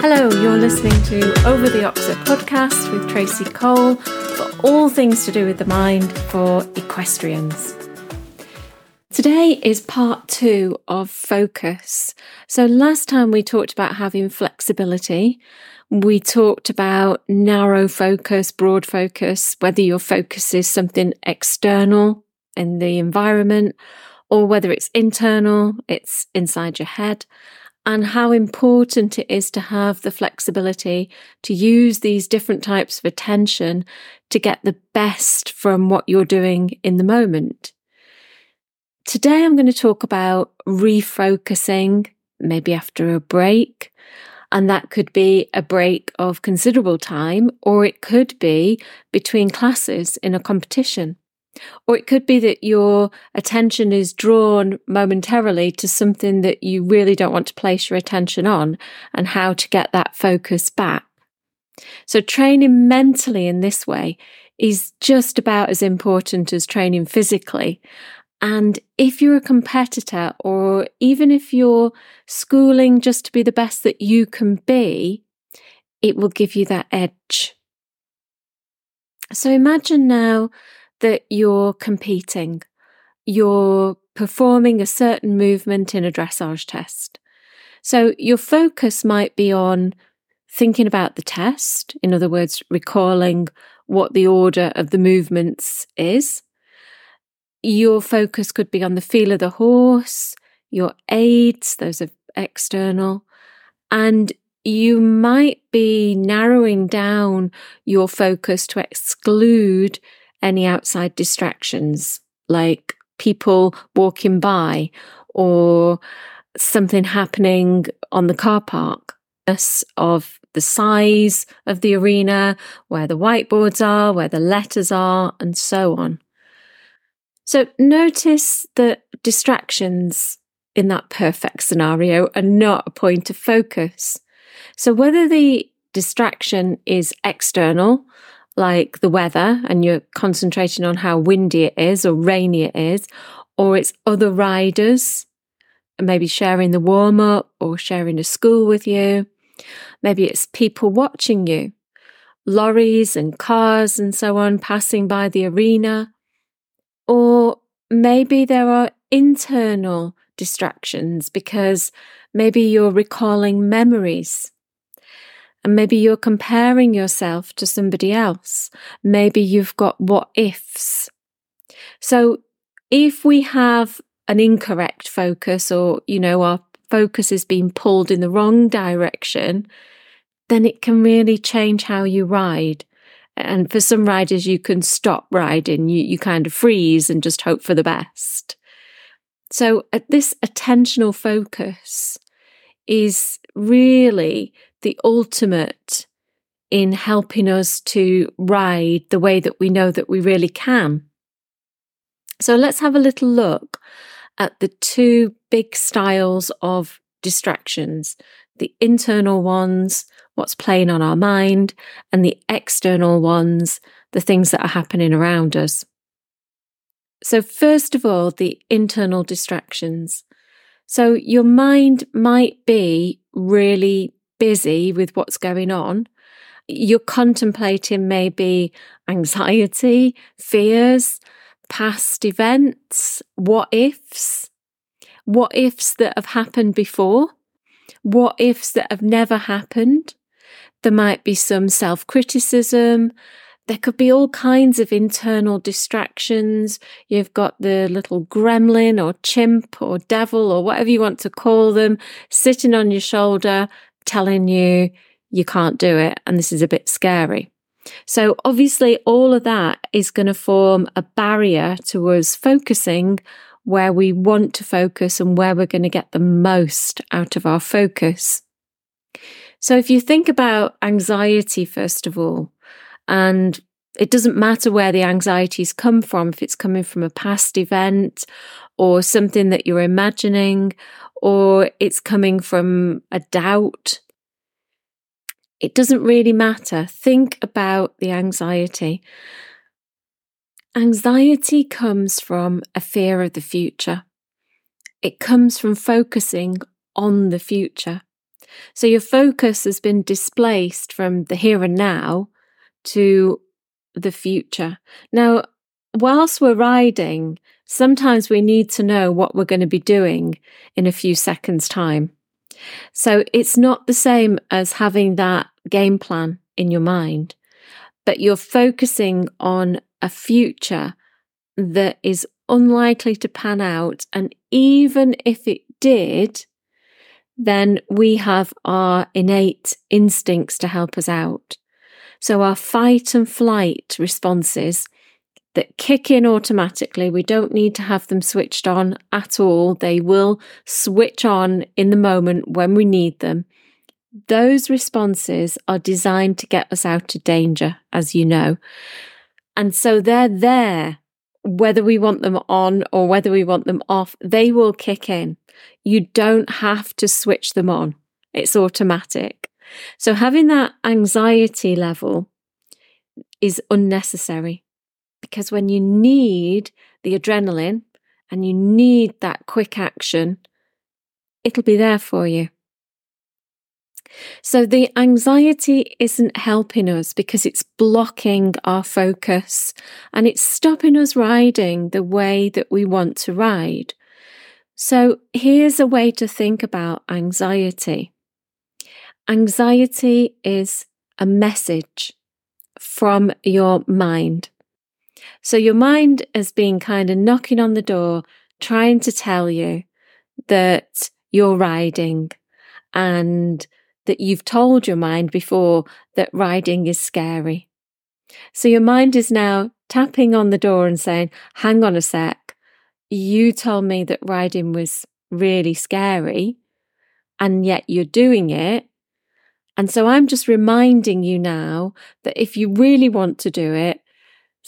Hello, you're listening to Over the Oxer podcast with Tracy Cole for all things to do with the mind for equestrians. Today is part two of focus. So, last time we talked about having flexibility. We talked about narrow focus, broad focus, whether your focus is something external in the environment or whether it's internal, it's inside your head and how important it is to have the flexibility to use these different types of attention to get the best from what you're doing in the moment. Today, I'm going to talk about refocusing, maybe after a break. And that could be a break of considerable time, or it could be between classes in a competition. Or it could be that your attention is drawn momentarily to something that you really don't want to place your attention on and how to get that focus back. So training mentally in this way is just about as important as training physically. And if you're a competitor or even if you're schooling just to be the best that you can be, it will give you that edge. So imagine now that you're competing, you're performing a certain movement in a dressage test. So your focus might be on thinking about the test, in other words, recalling what the order of the movements is. Your focus could be on the feel of the horse, your aids, those are external, and you might be narrowing down your focus to exclude any outside distractions like people walking by or something happening on the car park of the size of the arena, where the whiteboards are, where the letters are, and so on. So notice that distractions in that perfect scenario are not a point of focus. So whether the distraction is external, like the weather and you're concentrating on how windy it is or rainy it is, or it's other riders, maybe sharing the warm up or sharing a school with you. Maybe it's people watching you, lorries and cars and so on passing by the arena. Or maybe there are internal distractions because maybe you're recalling memories and maybe you're comparing yourself to somebody else. Maybe you've got what ifs. So if we have an incorrect focus or, you know, our focus is being pulled in the wrong direction, then it can really change how you ride. And for some riders, you can stop riding. You, you kind of freeze and just hope for the best. So at this attentional focus is really the ultimate in helping us to ride the way that we know that we really can. So let's have a little look at the two big styles of distractions the internal ones, what's playing on our mind, and the external ones, the things that are happening around us. So, first of all, the internal distractions. So, your mind might be really busy with what's going on, you're contemplating maybe anxiety, fears, past events, what ifs, what ifs that have happened before, what ifs that have never happened. There might be some self criticism. There could be all kinds of internal distractions. You've got the little gremlin or chimp or devil or whatever you want to call them sitting on your shoulder, telling you you can't do it and this is a bit scary. So obviously all of that is going to form a barrier to us focusing where we want to focus and where we're going to get the most out of our focus. So if you think about anxiety, first of all, and it doesn't matter where the anxieties come from, if it's coming from a past event or something that you're imagining, or it's coming from a doubt. It doesn't really matter. Think about the anxiety. Anxiety comes from a fear of the future. It comes from focusing on the future. So your focus has been displaced from the here and now to the future. Now, whilst we're riding, sometimes we need to know what we're going to be doing in a few seconds' time. So it's not the same as having that game plan in your mind, but you're focusing on a future that is unlikely to pan out. And even if it did, then we have our innate instincts to help us out. So our fight and flight responses that kick in automatically, we don't need to have them switched on at all. They will switch on in the moment when we need them. Those responses are designed to get us out of danger, as you know. And so they're there, whether we want them on or whether we want them off, they will kick in. You don't have to switch them on, it's automatic. So having that anxiety level is unnecessary because when you need the adrenaline and you need that quick action, it'll be there for you. So the anxiety isn't helping us because it's blocking our focus and it's stopping us riding the way that we want to ride. So here's a way to think about anxiety. Anxiety is a message from your mind. So your mind has been kind of knocking on the door, trying to tell you that you're riding and that you've told your mind before that riding is scary. So your mind is now tapping on the door and saying, hang on a sec. You told me that riding was really scary and yet you're doing it. And so I'm just reminding you now that if you really want to do it,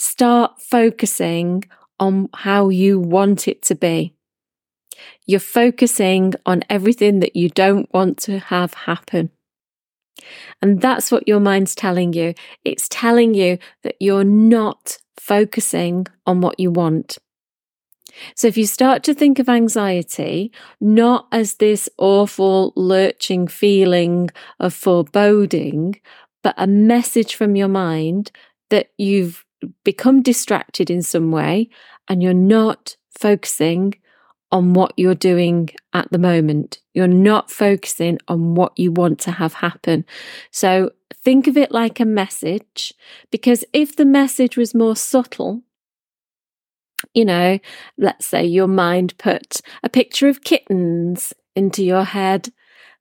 start focusing on how you want it to be. You're focusing on everything that you don't want to have happen. And that's what your mind's telling you. It's telling you that you're not focusing on what you want. So if you start to think of anxiety not as this awful lurching feeling of foreboding, but a message from your mind that you've become distracted in some way and you're not focusing on what you're doing at the moment. You're not focusing on what you want to have happen. So think of it like a message because if the message was more subtle, you know, let's say your mind put a picture of kittens into your head,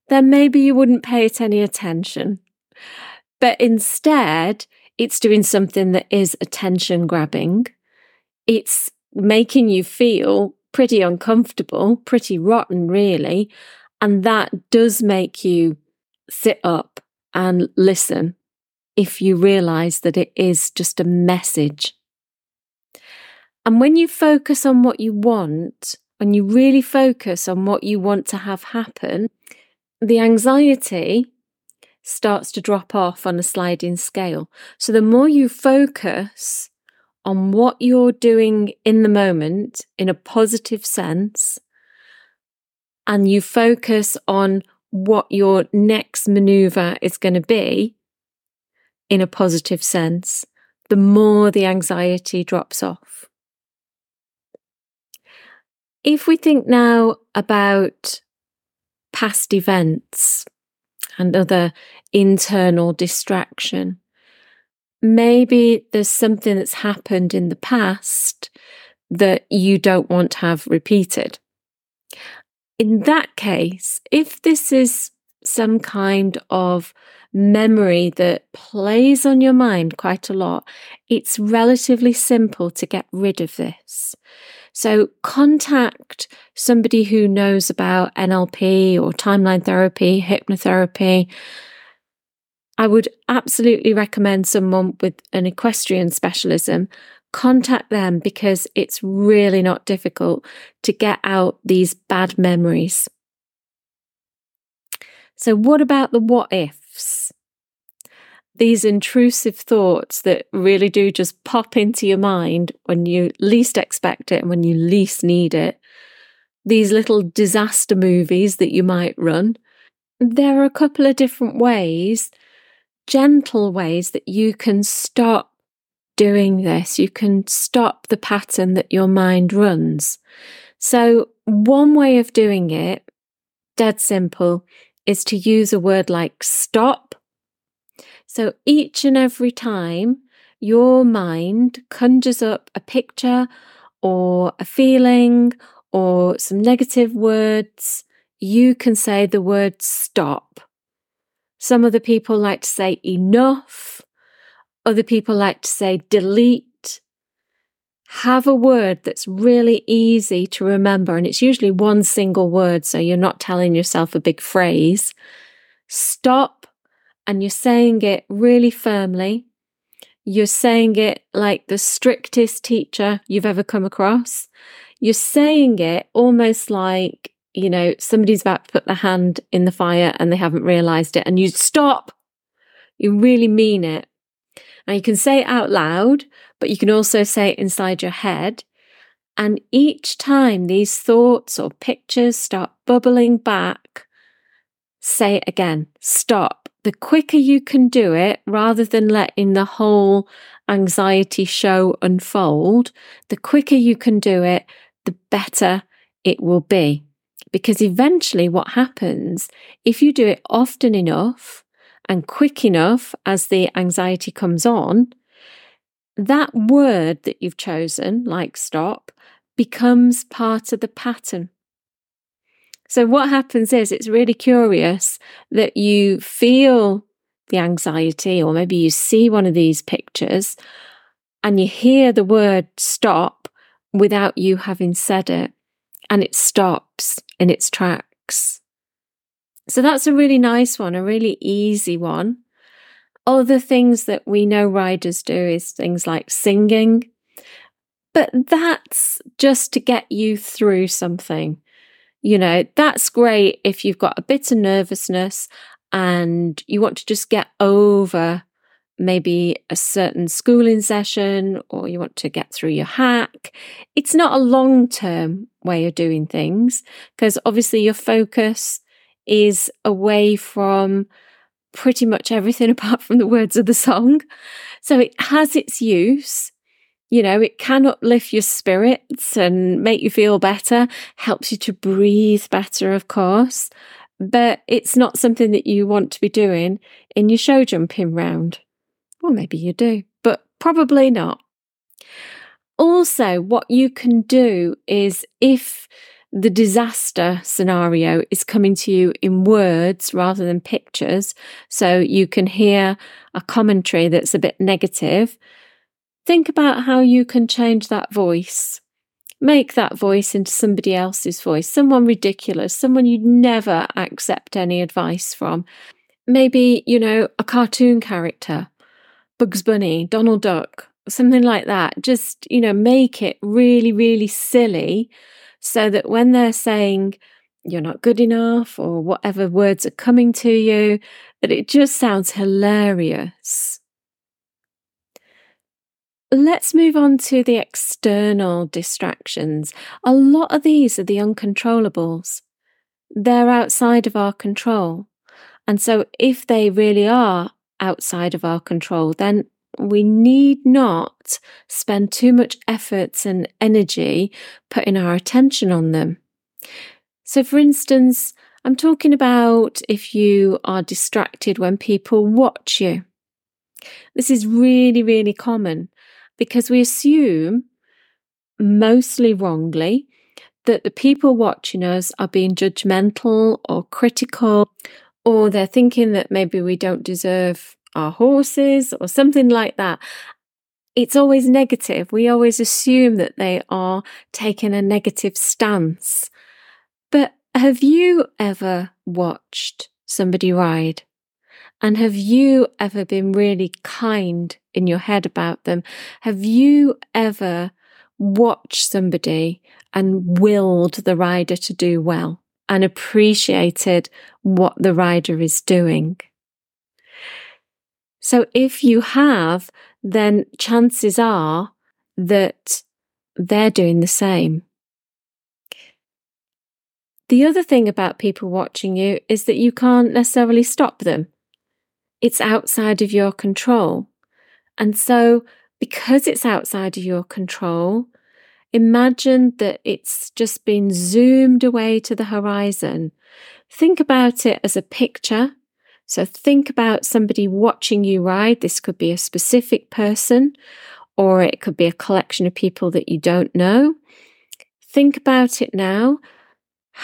then maybe you wouldn't pay it any attention. But instead, it's doing something that is attention grabbing. It's making you feel pretty uncomfortable, pretty rotten, really. And that does make you sit up and listen if you realize that it is just a message. And when you focus on what you want, when you really focus on what you want to have happen, the anxiety starts to drop off on a sliding scale. So the more you focus on what you're doing in the moment in a positive sense, and you focus on what your next maneuver is going to be in a positive sense, the more the anxiety drops off. If we think now about past events and other internal distraction, maybe there's something that's happened in the past that you don't want to have repeated. In that case, if this is some kind of memory that plays on your mind quite a lot, it's relatively simple to get rid of this. So contact somebody who knows about NLP or timeline therapy, hypnotherapy, I would absolutely recommend someone with an equestrian specialism contact them because it's really not difficult to get out these bad memories. So, what about the what ifs? These intrusive thoughts that really do just pop into your mind when you least expect it and when you least need it. These little disaster movies that you might run there are a couple of different ways, gentle ways that you can stop doing this. You can stop the pattern that your mind runs. So, one way of doing it, dead simple, is to use a word like stop. So, each and every time your mind conjures up a picture or a feeling or some negative words, you can say the word stop. Some other people like to say enough. Other people like to say delete. Have a word that's really easy to remember, and it's usually one single word, so you're not telling yourself a big phrase. Stop, and you're saying it really firmly. You're saying it like the strictest teacher you've ever come across. You're saying it almost like you know, somebody's about to put their hand in the fire and they haven't realized it, and you stop. You really mean it. Now, you can say it out loud, but you can also say it inside your head. And each time these thoughts or pictures start bubbling back, say it again. Stop. The quicker you can do it, rather than letting the whole anxiety show unfold, the quicker you can do it, the better it will be. Because eventually, what happens if you do it often enough and quick enough as the anxiety comes on, that word that you've chosen, like stop, becomes part of the pattern. So, what happens is it's really curious that you feel the anxiety, or maybe you see one of these pictures and you hear the word stop without you having said it and it stops in its tracks. So that's a really nice one, a really easy one. Other things that we know riders do is things like singing, but that's just to get you through something. You know, that's great if you've got a bit of nervousness and you want to just get over maybe a certain schooling session or you want to get through your hack. It's not a long term way of doing things because obviously your focus is away from pretty much everything apart from the words of the song. So it has its use. You know, it can uplift your spirits and make you feel better, helps you to breathe better, of course, but it's not something that you want to be doing in your show jumping round. Well, maybe you do, but probably not. Also, what you can do is if the disaster scenario is coming to you in words rather than pictures, so you can hear a commentary that's a bit negative, think about how you can change that voice. Make that voice into somebody else's voice, someone ridiculous, someone you'd never accept any advice from. Maybe, you know, a cartoon character Bugs Bunny, Donald Duck, something like that. Just, you know, make it really, really silly so that when they're saying you're not good enough or whatever words are coming to you, that it just sounds hilarious. Let's move on to the external distractions. A lot of these are the uncontrollables. They're outside of our control. And so, if they really are outside of our control, then we need not spend too much effort and energy putting our attention on them. So, for instance, I'm talking about if you are distracted when people watch you. This is really, really common because we assume, mostly wrongly, that the people watching us are being judgmental or critical or they're thinking that maybe we don't deserve our horses or something like that. It's always negative. We always assume that they are taking a negative stance. But have you ever watched somebody ride? And have you ever been really kind in your head about them? Have you ever watched somebody and willed the rider to do well? and appreciated what the rider is doing. So if you have, then chances are that they're doing the same. The other thing about people watching you is that you can't necessarily stop them. It's outside of your control. And so, because it's outside of your control, imagine that it's just been zoomed away to the horizon. Think about it as a picture. So, think about somebody watching you ride. This could be a specific person, or it could be a collection of people that you don't know. Think about it now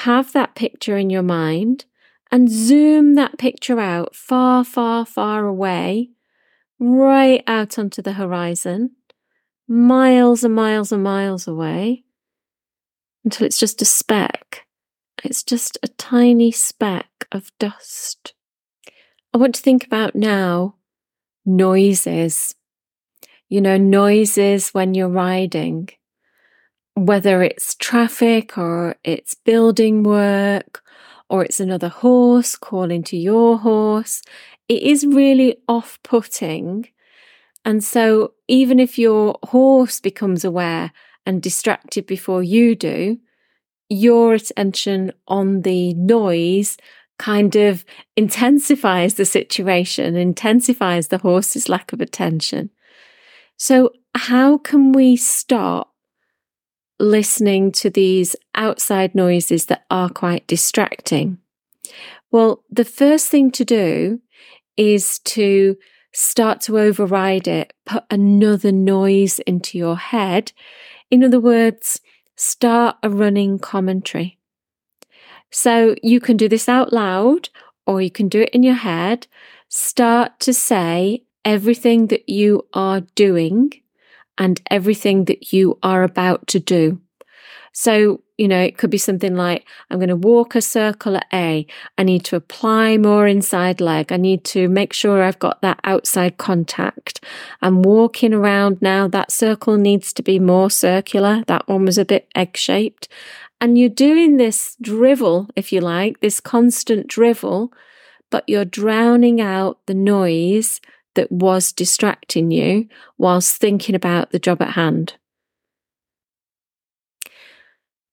have that picture in your mind and zoom that picture out far, far, far away, right out onto the horizon, miles and miles and miles away, until it's just a speck. It's just a tiny speck of dust. I want to think about now noises. You know, noises when you're riding whether it's traffic or it's building work or it's another horse calling to your horse, it is really off putting. And so, even if your horse becomes aware and distracted before you do, your attention on the noise kind of intensifies the situation, intensifies the horse's lack of attention. So, how can we stop listening to these outside noises that are quite distracting? Well, the first thing to do is to start to override it, put another noise into your head. In other words, start a running commentary. So you can do this out loud or you can do it in your head. Start to say everything that you are doing and everything that you are about to do. So, you know, it could be something like, I'm going to walk a circle at A. I need to apply more inside leg. I need to make sure I've got that outside contact. I'm walking around now. That circle needs to be more circular. That one was a bit egg shaped. And you're doing this drivel, if you like, this constant drivel, but you're drowning out the noise that was distracting you whilst thinking about the job at hand.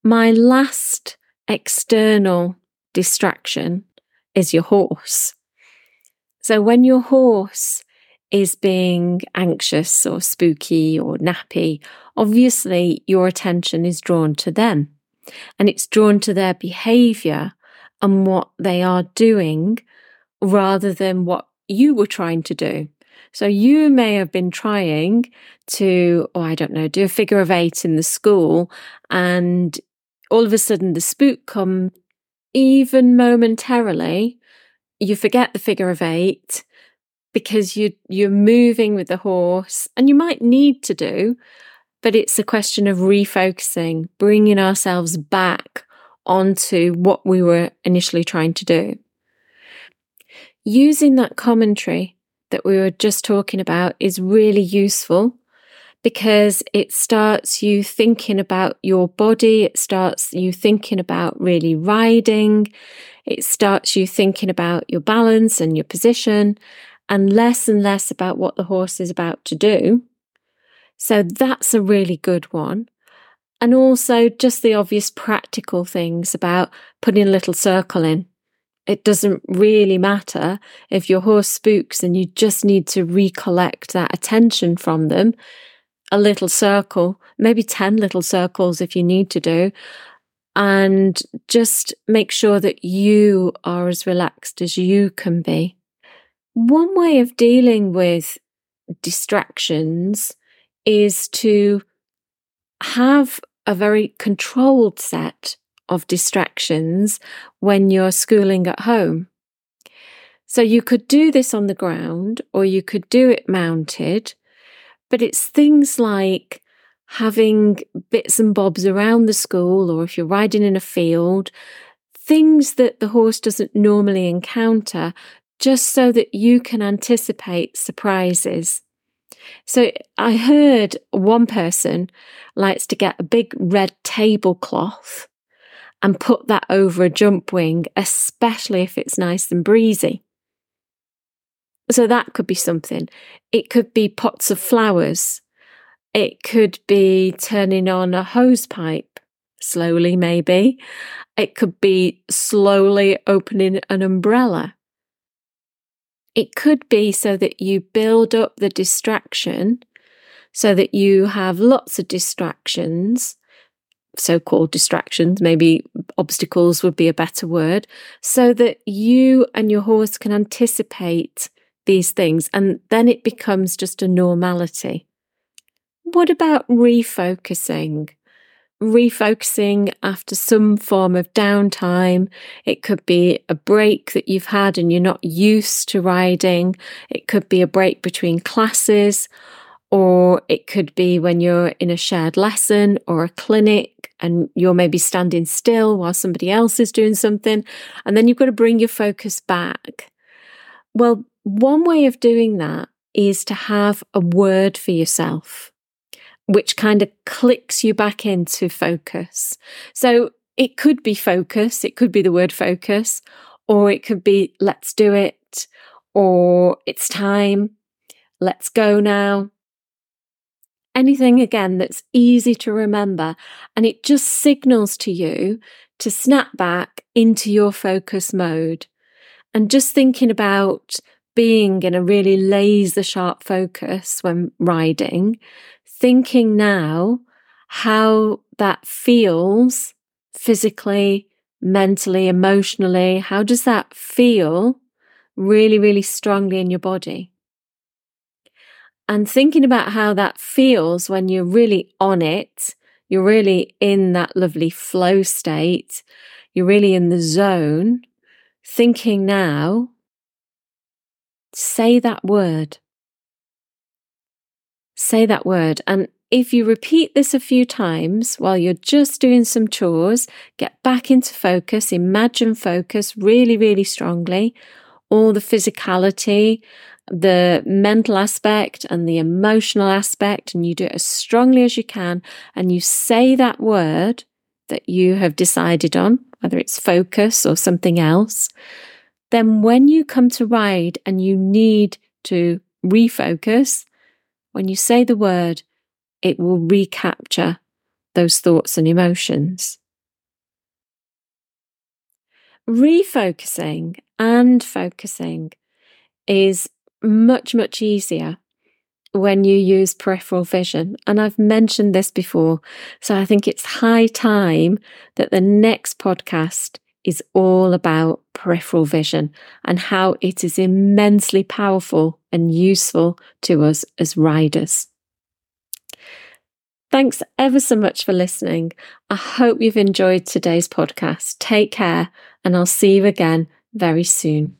My last external distraction is your horse. So when your horse is being anxious or spooky or nappy, obviously your attention is drawn to them and it's drawn to their behavior and what they are doing rather than what you were trying to do. So you may have been trying to, oh, I don't know, do a figure of eight in the school, and all of a sudden the spook come even momentarily. You forget the figure of eight because you you're moving with the horse, and you might need to do, but it's a question of refocusing, bringing ourselves back onto what we were initially trying to do using that commentary that we were just talking about is really useful because it starts you thinking about your body. It starts you thinking about really riding. It starts you thinking about your balance and your position and less and less about what the horse is about to do. So that's a really good one. And also just the obvious practical things about putting a little circle in it doesn't really matter if your horse spooks and you just need to recollect that attention from them. A little circle, maybe 10 little circles if you need to do, and just make sure that you are as relaxed as you can be. One way of dealing with distractions is to have a very controlled set of distractions when you're schooling at home. So you could do this on the ground or you could do it mounted, but it's things like having bits and bobs around the school or if you're riding in a field, things that the horse doesn't normally encounter just so that you can anticipate surprises. So I heard one person likes to get a big red tablecloth and put that over a jump wing, especially if it's nice and breezy. So that could be something. It could be pots of flowers. It could be turning on a hose pipe slowly, maybe. It could be slowly opening an umbrella. It could be so that you build up the distraction so that you have lots of distractions, so called distractions, maybe obstacles would be a better word, so that you and your horse can anticipate these things and then it becomes just a normality. What about refocusing? refocusing after some form of downtime. It could be a break that you've had and you're not used to riding. It could be a break between classes, or it could be when you're in a shared lesson or a clinic and you're maybe standing still while somebody else is doing something. And then you've got to bring your focus back. Well, one way of doing that is to have a word for yourself which kind of clicks you back into focus. So it could be focus, it could be the word focus, or it could be let's do it, or it's time, let's go now. Anything again that's easy to remember, and it just signals to you to snap back into your focus mode. And just thinking about being in a really laser sharp focus when riding thinking now how that feels physically, mentally, emotionally. How does that feel really, really strongly in your body? And thinking about how that feels when you're really on it, you're really in that lovely flow state, you're really in the zone. Thinking now, say that word. Say that word. And if you repeat this a few times while you're just doing some chores, get back into focus, imagine focus really, really strongly, all the physicality, the mental aspect, and the emotional aspect, and you do it as strongly as you can, and you say that word that you have decided on, whether it's focus or something else, then when you come to ride and you need to refocus, when you say the word, it will recapture those thoughts and emotions. Refocusing and focusing is much, much easier when you use peripheral vision. And I've mentioned this before. So I think it's high time that the next podcast is all about peripheral vision and how it is immensely powerful and useful to us as riders. Thanks ever so much for listening. I hope you've enjoyed today's podcast. Take care, and I'll see you again very soon.